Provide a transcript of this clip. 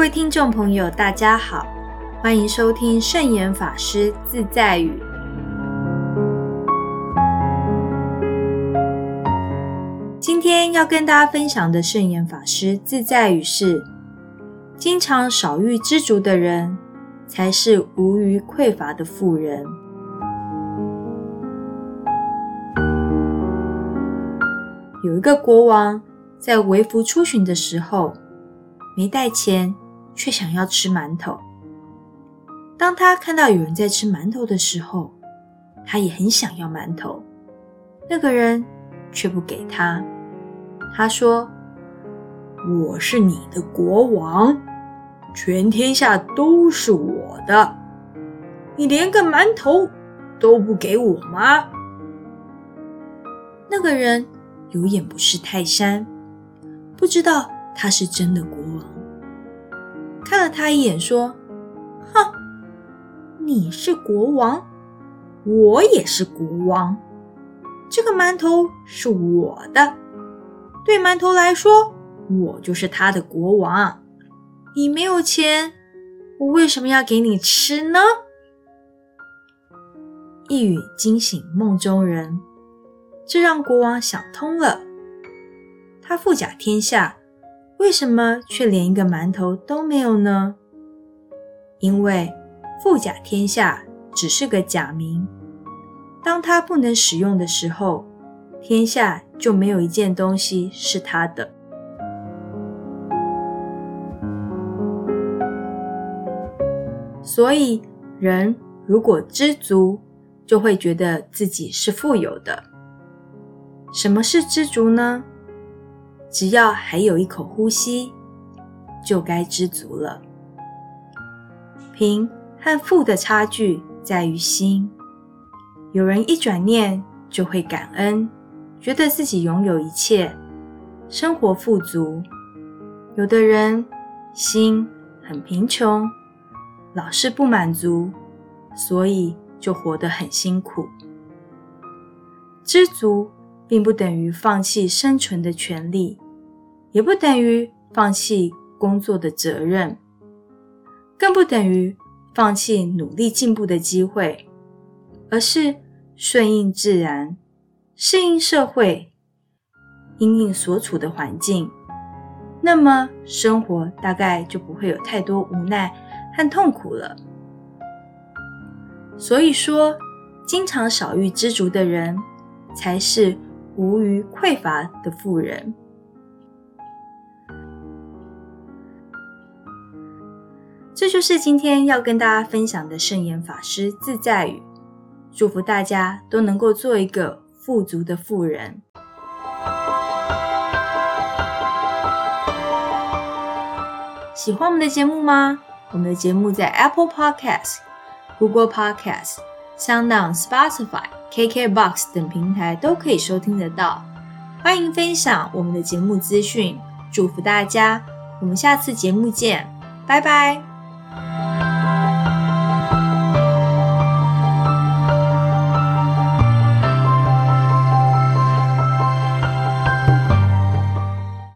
各位听众朋友，大家好，欢迎收听圣严法师自在语。今天要跟大家分享的圣严法师自在语是：经常少欲知足的人，才是无余匮乏的富人。有一个国王在微服出巡的时候，没带钱，却想要吃馒头。当他看到有人在吃馒头的时候，他也很想要馒头。那个人却不给他。他说：“我是你的国王，全天下都是我的，你连个馒头都不给我吗？”那个人。有眼不识泰山，不知道他是真的国王。看了他一眼，说：“哼，你是国王，我也是国王。这个馒头是我的，对馒头来说，我就是他的国王。你没有钱，我为什么要给你吃呢？”一语惊醒梦中人。这让国王想通了，他富甲天下，为什么却连一个馒头都没有呢？因为富甲天下只是个假名，当他不能使用的时候，天下就没有一件东西是他的。所以，人如果知足，就会觉得自己是富有的。什么是知足呢？只要还有一口呼吸，就该知足了。贫和富的差距在于心。有人一转念就会感恩，觉得自己拥有一切，生活富足；有的人心很贫穷，老是不满足，所以就活得很辛苦。知足。并不等于放弃生存的权利，也不等于放弃工作的责任，更不等于放弃努力进步的机会，而是顺应自然，适应社会，因应所处的环境，那么生活大概就不会有太多无奈和痛苦了。所以说，经常少欲知足的人，才是。无余匮乏的富人，这就是今天要跟大家分享的圣严法师自在语。祝福大家都能够做一个富足的富人。喜欢我们的节目吗？我们的节目在 Apple Podcast、Google Podcast、SoundOn、Spotify。KKBOX 等平台都可以收听得到，欢迎分享我们的节目资讯，祝福大家，我们下次节目见，拜拜。